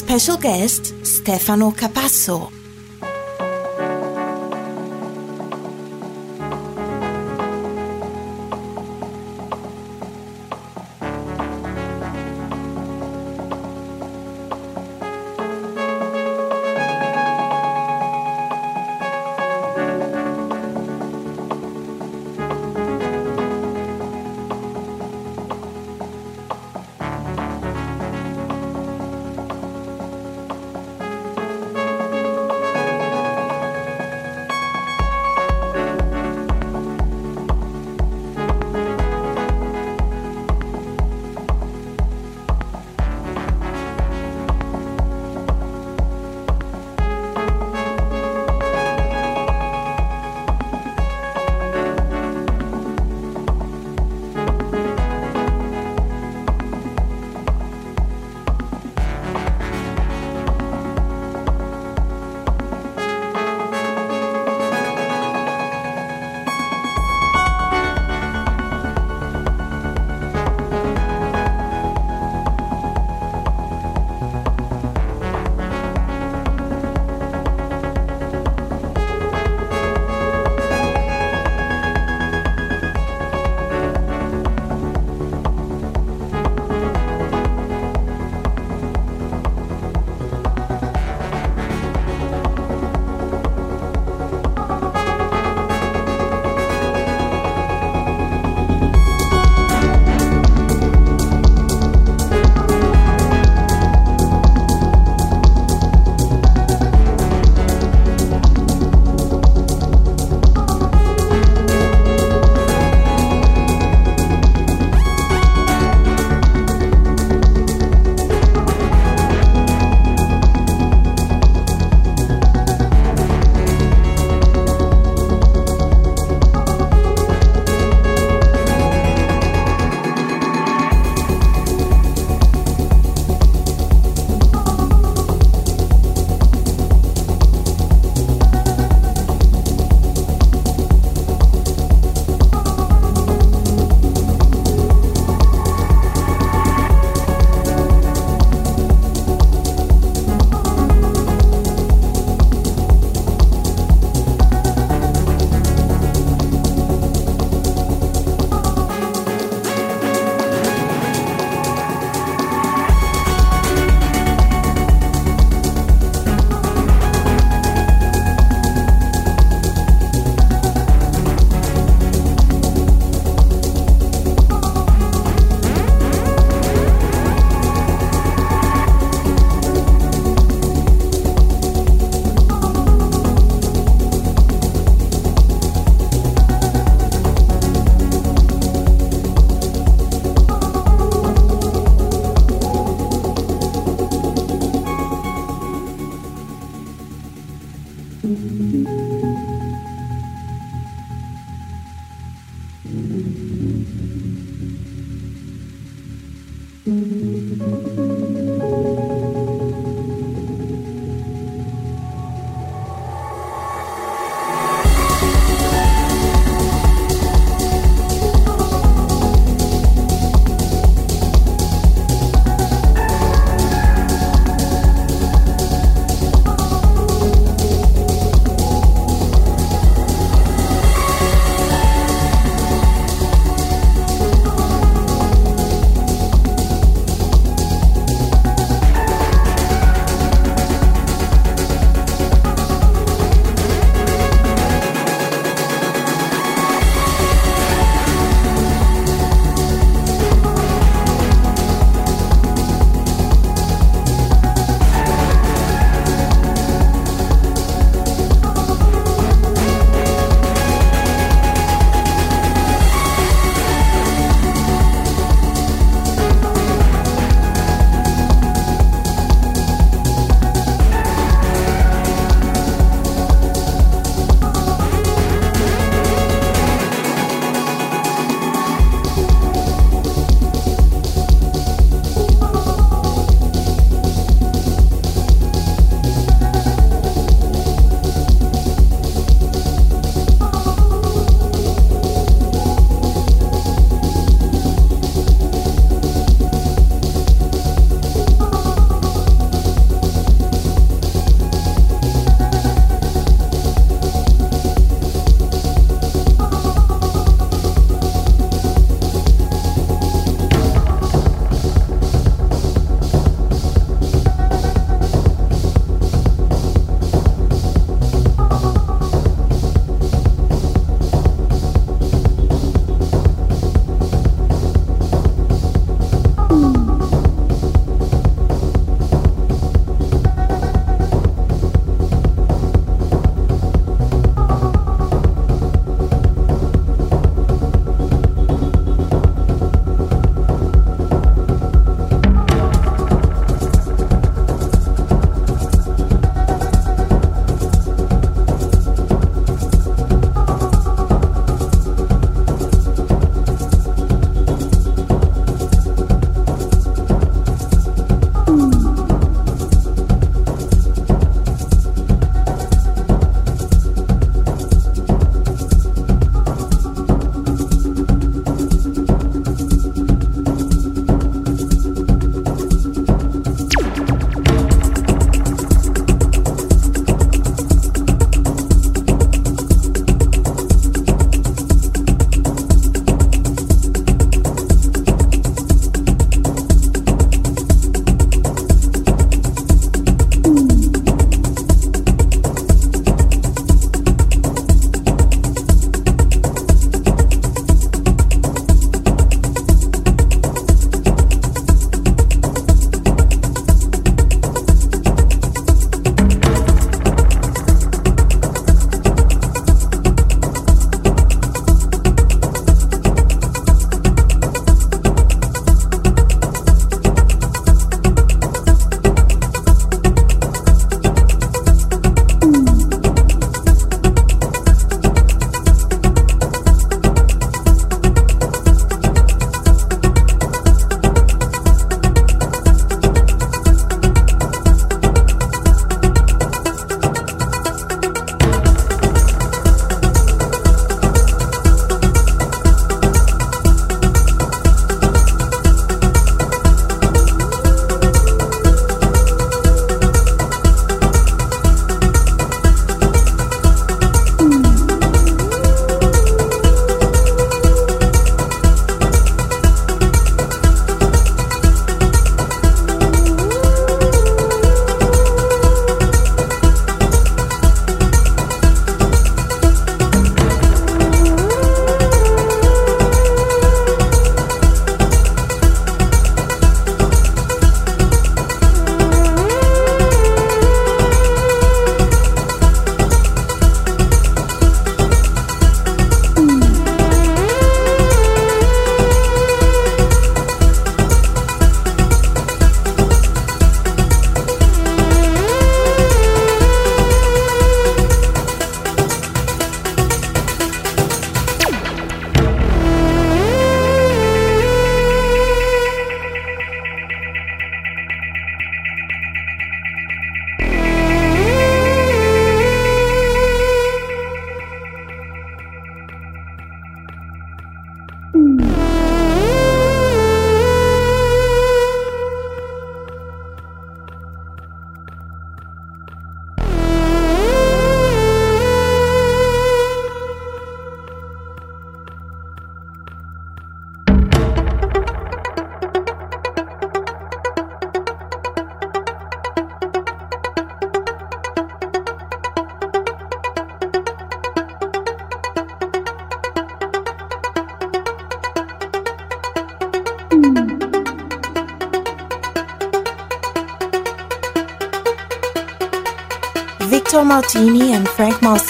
special guest Stefano Capasso.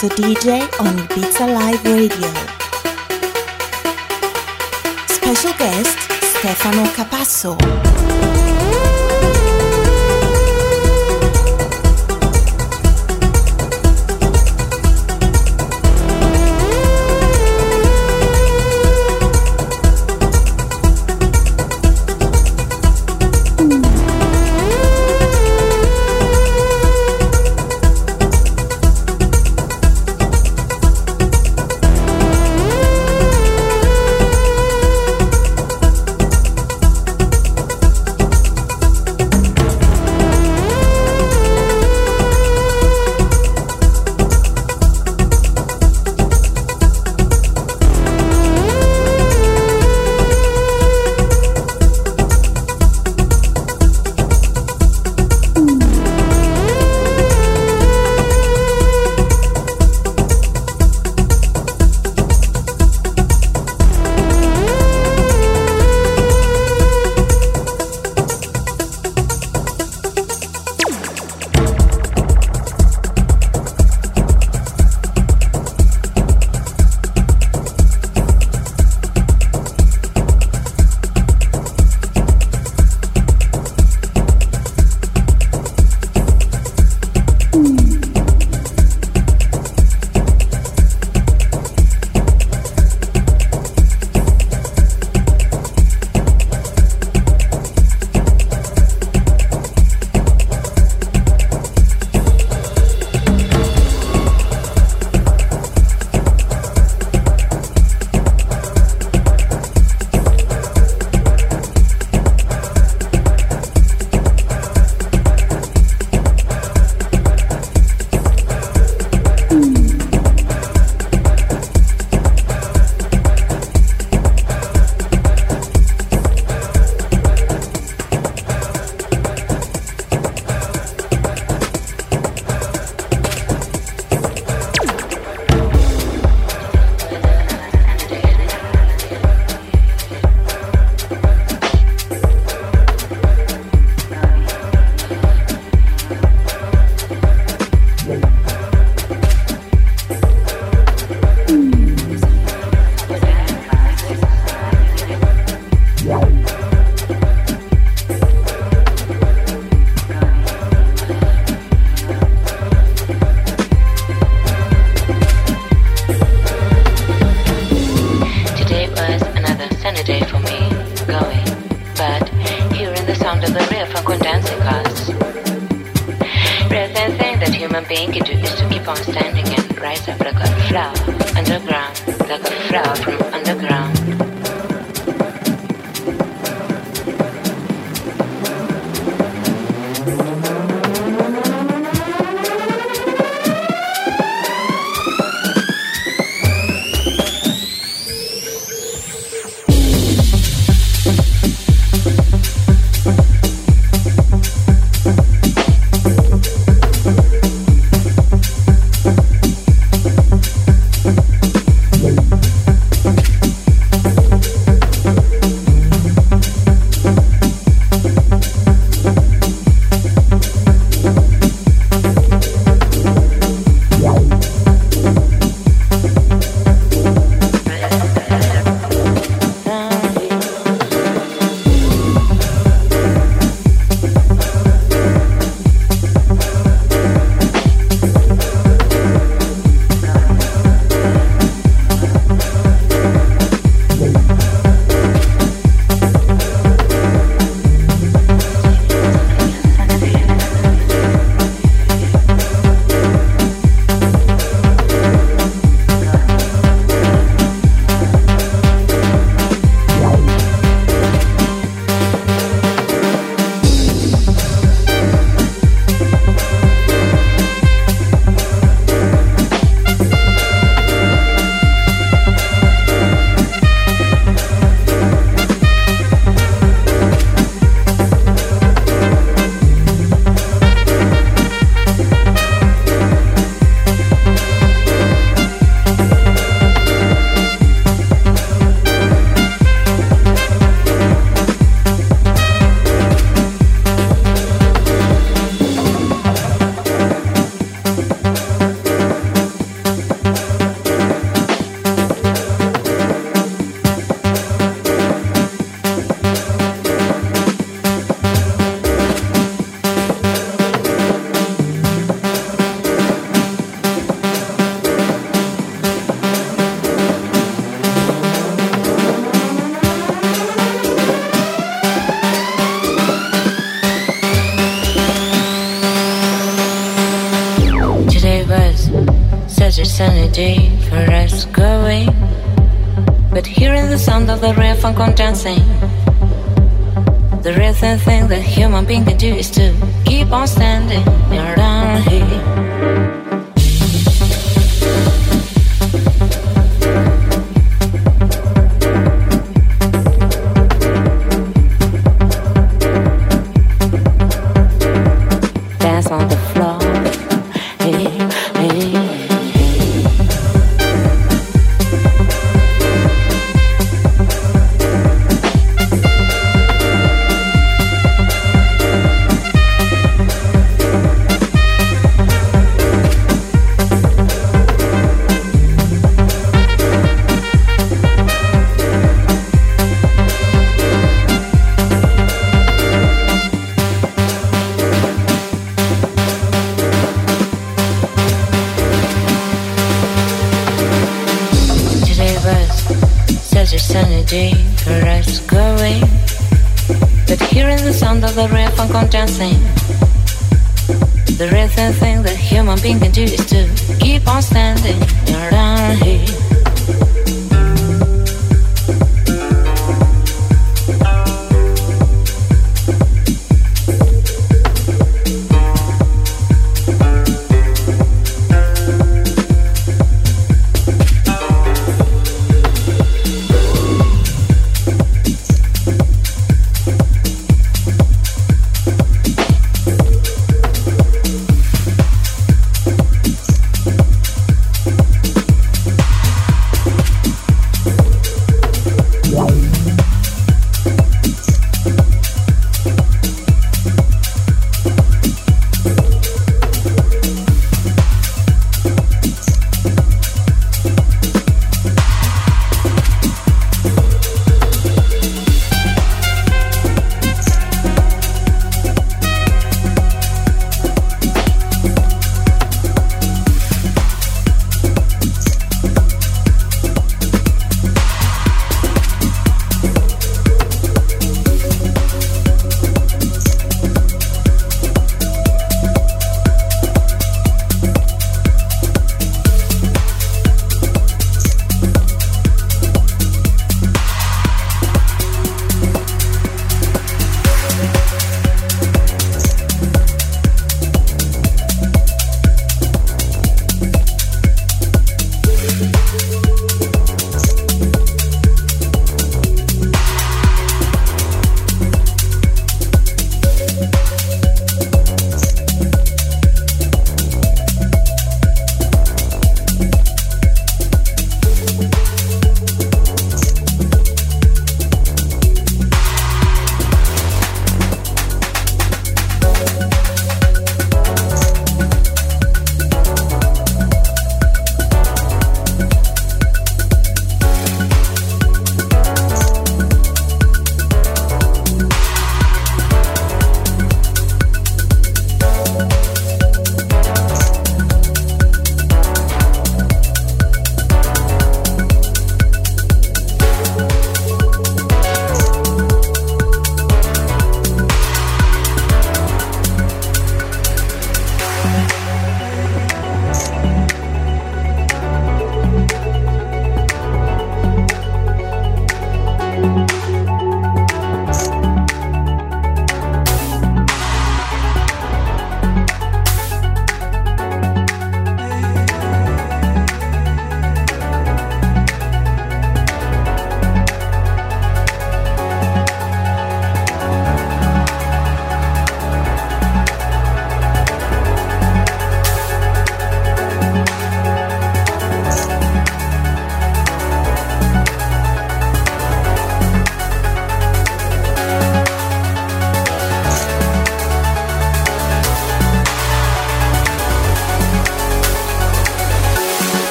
Frank Master DJ on Ibiza Live Radio. Special guest Stefano Capasso. Thing that human being can do is to keep on standing around here.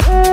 Thank.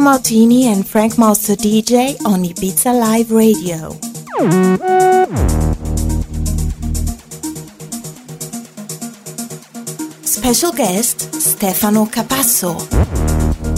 Martini and Frank Master DJ on Ibiza Live Radio. Special guest Stefano Capasso.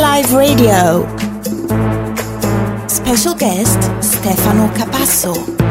Live Radio. Special guest Stefano Capasso.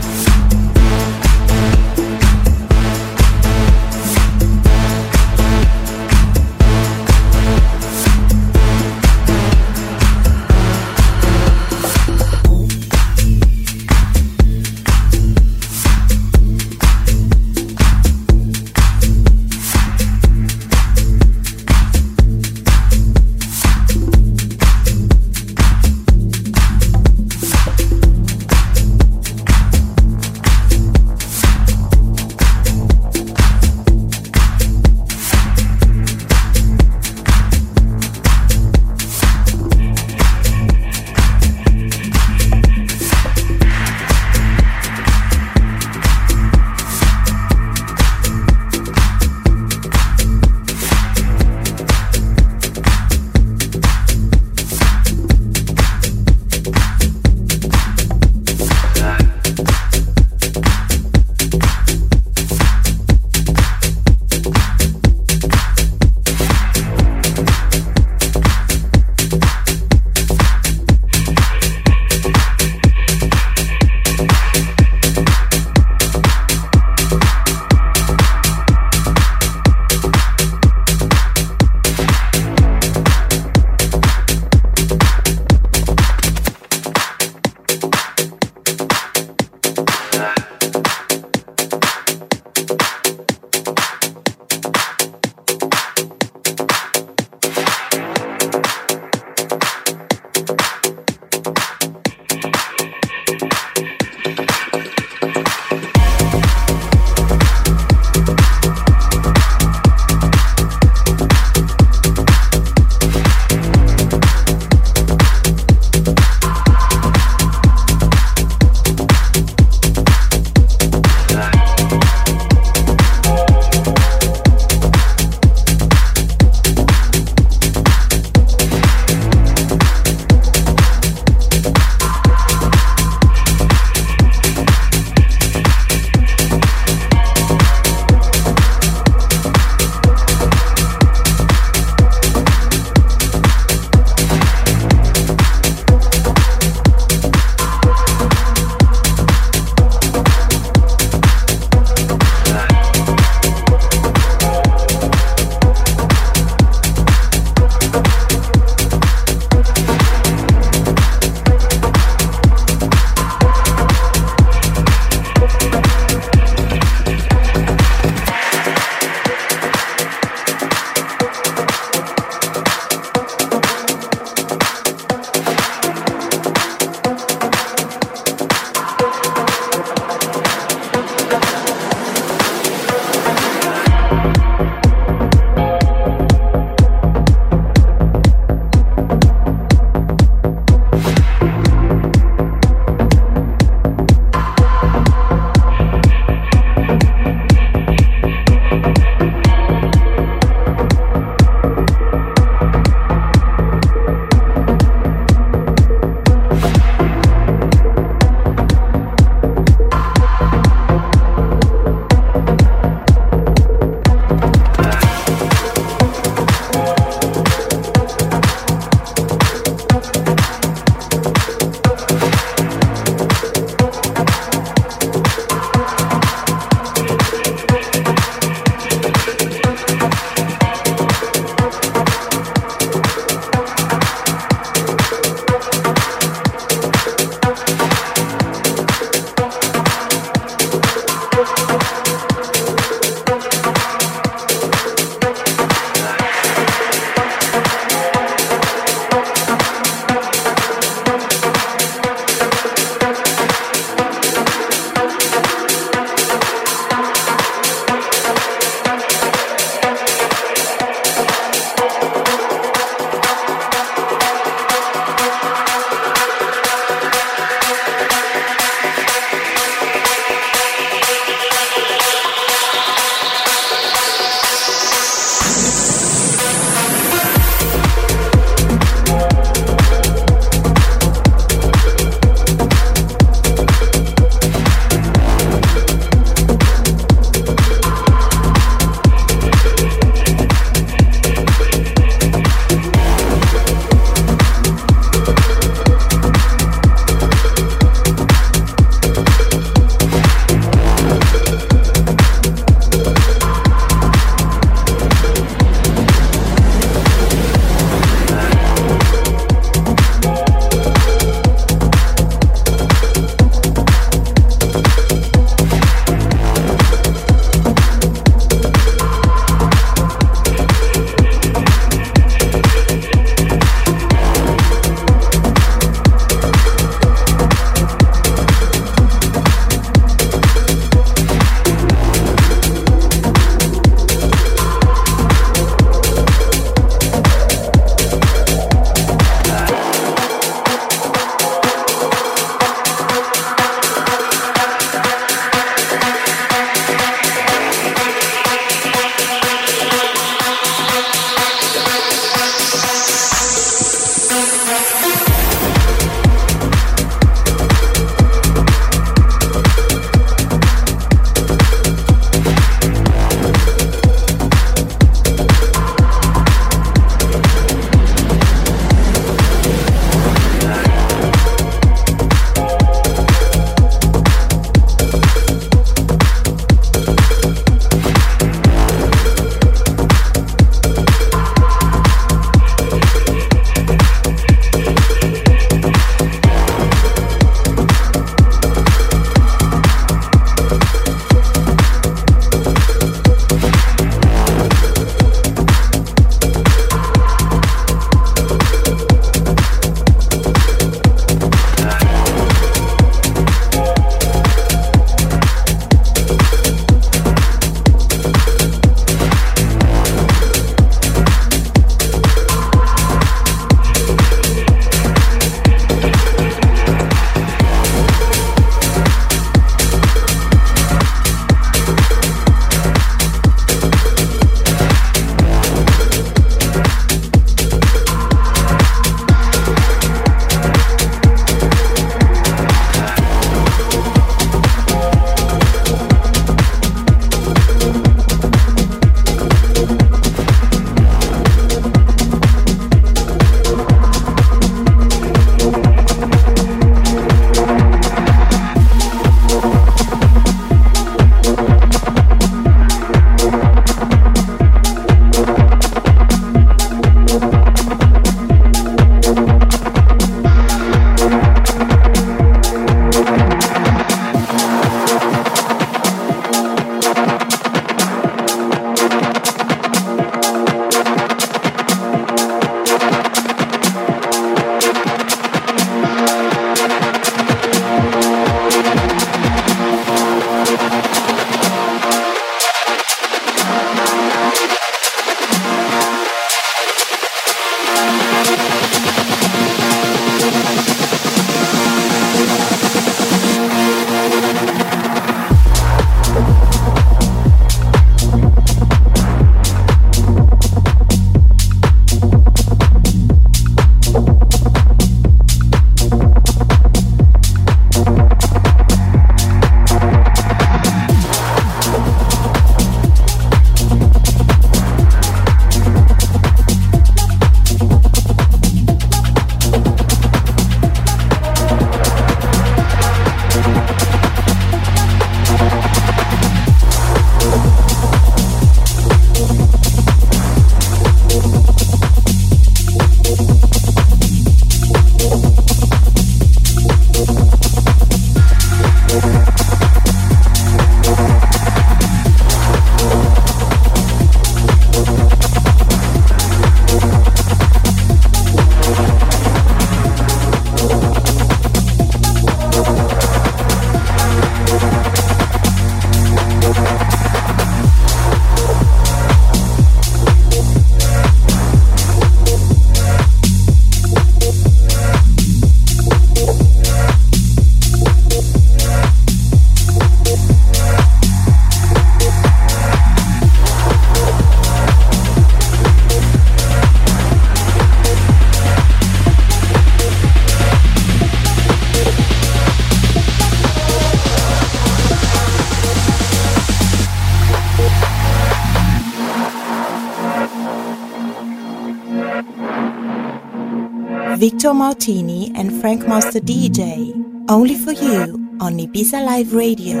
Victor Martini and Frank Master DJ, only for you on Ibiza Live Radio.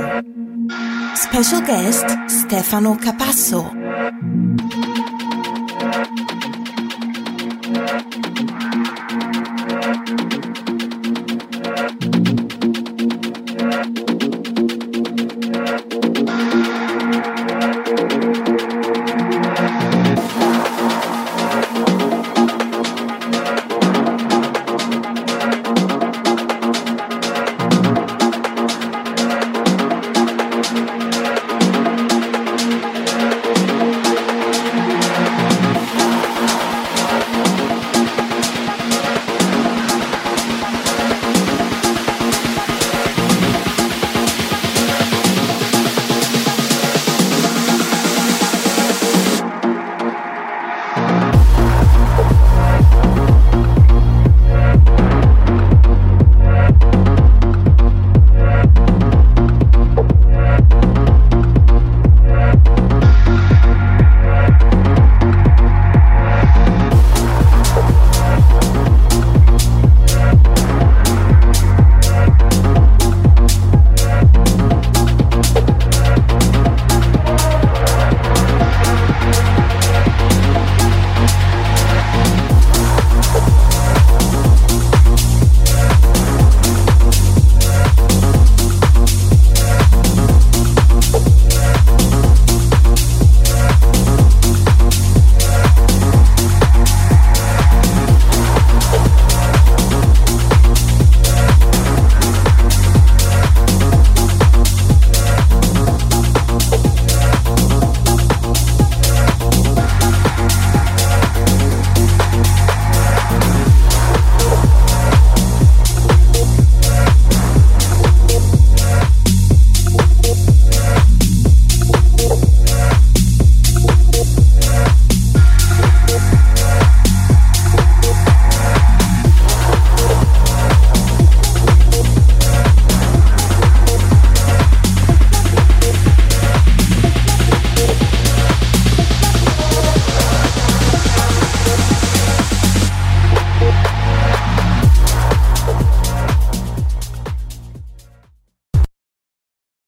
Special guest Stefano Capasso.